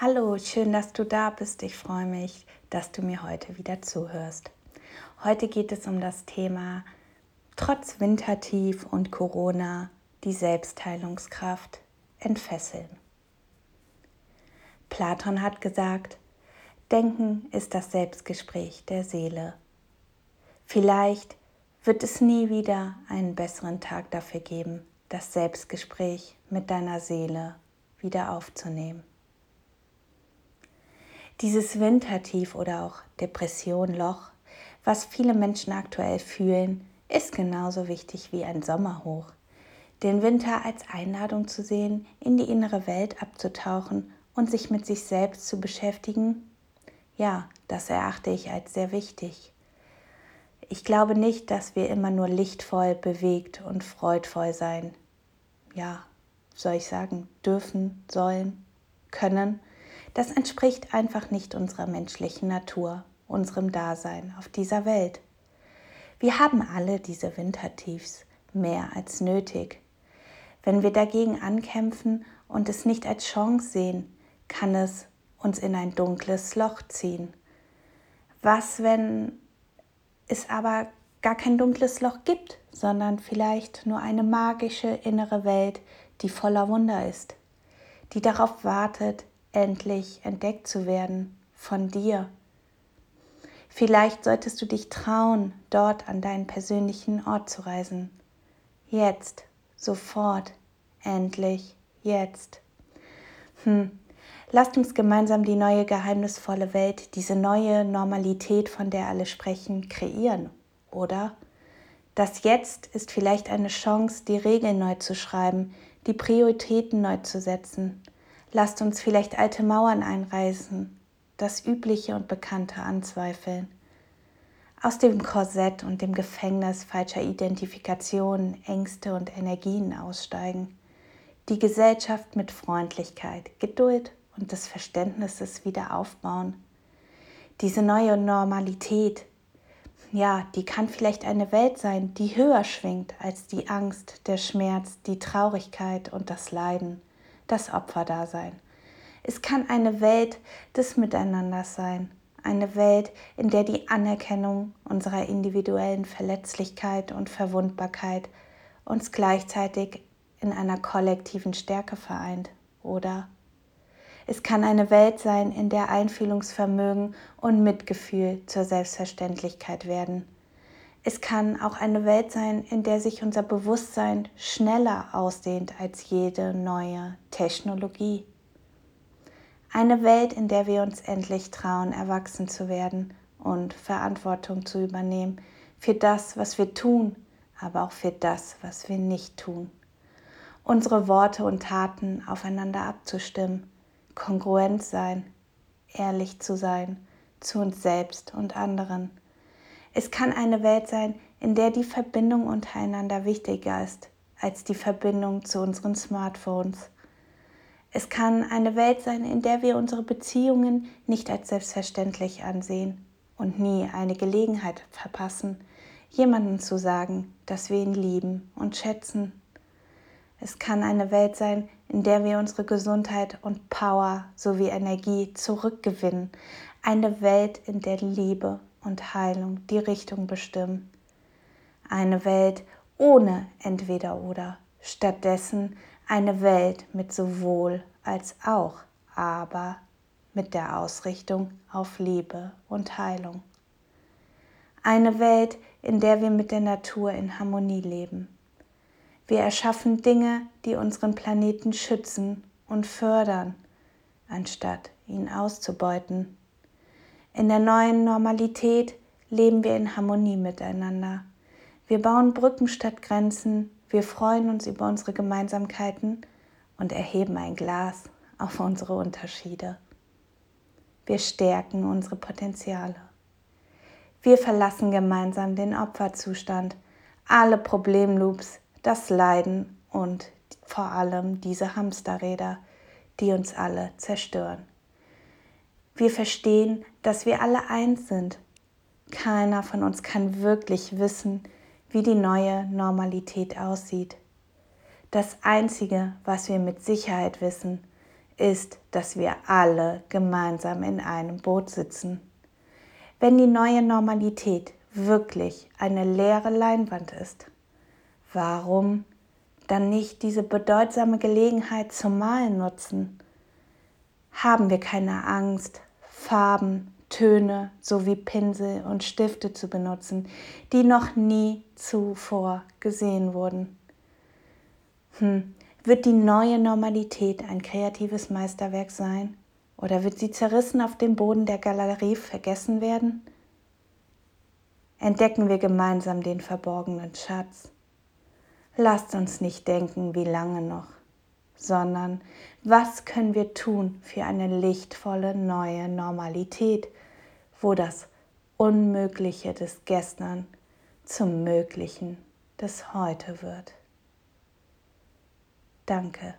Hallo, schön, dass du da bist. Ich freue mich, dass du mir heute wieder zuhörst. Heute geht es um das Thema trotz Wintertief und Corona die Selbstheilungskraft entfesseln. Platon hat gesagt, Denken ist das Selbstgespräch der Seele. Vielleicht wird es nie wieder einen besseren Tag dafür geben, das Selbstgespräch mit deiner Seele wieder aufzunehmen. Dieses Wintertief oder auch Depression, Loch, was viele Menschen aktuell fühlen, ist genauso wichtig wie ein Sommerhoch. Den Winter als Einladung zu sehen, in die innere Welt abzutauchen und sich mit sich selbst zu beschäftigen, ja, das erachte ich als sehr wichtig. Ich glaube nicht, dass wir immer nur lichtvoll, bewegt und freudvoll sein, ja, soll ich sagen, dürfen, sollen, können, das entspricht einfach nicht unserer menschlichen Natur, unserem Dasein auf dieser Welt. Wir haben alle diese Wintertiefs, mehr als nötig. Wenn wir dagegen ankämpfen und es nicht als Chance sehen, kann es uns in ein dunkles Loch ziehen. Was, wenn es aber gar kein dunkles Loch gibt, sondern vielleicht nur eine magische innere Welt, die voller Wunder ist, die darauf wartet, endlich entdeckt zu werden von dir. Vielleicht solltest du dich trauen, dort an deinen persönlichen Ort zu reisen. Jetzt, sofort, endlich, jetzt. Hm. Lasst uns gemeinsam die neue geheimnisvolle Welt, diese neue Normalität, von der alle sprechen, kreieren, oder? Das Jetzt ist vielleicht eine Chance, die Regeln neu zu schreiben, die Prioritäten neu zu setzen. Lasst uns vielleicht alte Mauern einreißen, das Übliche und Bekannte anzweifeln. Aus dem Korsett und dem Gefängnis falscher Identifikation, Ängste und Energien aussteigen. Die Gesellschaft mit Freundlichkeit, Geduld und des Verständnisses wieder aufbauen. Diese neue Normalität, ja, die kann vielleicht eine Welt sein, die höher schwingt als die Angst, der Schmerz, die Traurigkeit und das Leiden das Opferdasein. Es kann eine Welt des Miteinanders sein, eine Welt, in der die Anerkennung unserer individuellen Verletzlichkeit und Verwundbarkeit uns gleichzeitig in einer kollektiven Stärke vereint, oder? Es kann eine Welt sein, in der Einfühlungsvermögen und Mitgefühl zur Selbstverständlichkeit werden, es kann auch eine Welt sein, in der sich unser Bewusstsein schneller ausdehnt als jede neue Technologie. Eine Welt, in der wir uns endlich trauen, erwachsen zu werden und Verantwortung zu übernehmen für das, was wir tun, aber auch für das, was wir nicht tun. Unsere Worte und Taten aufeinander abzustimmen, kongruent sein, ehrlich zu sein zu uns selbst und anderen es kann eine Welt sein, in der die Verbindung untereinander wichtiger ist als die Verbindung zu unseren Smartphones. Es kann eine Welt sein, in der wir unsere Beziehungen nicht als selbstverständlich ansehen und nie eine Gelegenheit verpassen, jemandem zu sagen, dass wir ihn lieben und schätzen. Es kann eine Welt sein, in der wir unsere Gesundheit und Power sowie Energie zurückgewinnen. Eine Welt, in der Liebe und Heilung die Richtung bestimmen. Eine Welt ohne entweder oder, stattdessen eine Welt mit sowohl als auch, aber mit der Ausrichtung auf Liebe und Heilung. Eine Welt, in der wir mit der Natur in Harmonie leben. Wir erschaffen Dinge, die unseren Planeten schützen und fördern, anstatt ihn auszubeuten. In der neuen Normalität leben wir in Harmonie miteinander. Wir bauen Brücken statt Grenzen, wir freuen uns über unsere Gemeinsamkeiten und erheben ein Glas auf unsere Unterschiede. Wir stärken unsere Potenziale. Wir verlassen gemeinsam den Opferzustand, alle Problemloops, das Leiden und vor allem diese Hamsterräder, die uns alle zerstören. Wir verstehen, dass wir alle eins sind. Keiner von uns kann wirklich wissen, wie die neue Normalität aussieht. Das Einzige, was wir mit Sicherheit wissen, ist, dass wir alle gemeinsam in einem Boot sitzen. Wenn die neue Normalität wirklich eine leere Leinwand ist, warum dann nicht diese bedeutsame Gelegenheit zum Malen nutzen? Haben wir keine Angst, Farben, Töne sowie Pinsel und Stifte zu benutzen, die noch nie zuvor gesehen wurden? Hm, wird die neue Normalität ein kreatives Meisterwerk sein? Oder wird sie zerrissen auf dem Boden der Galerie vergessen werden? Entdecken wir gemeinsam den verborgenen Schatz. Lasst uns nicht denken, wie lange noch, sondern was können wir tun für eine lichtvolle neue Normalität, wo das Unmögliche des Gestern zum Möglichen des Heute wird. Danke.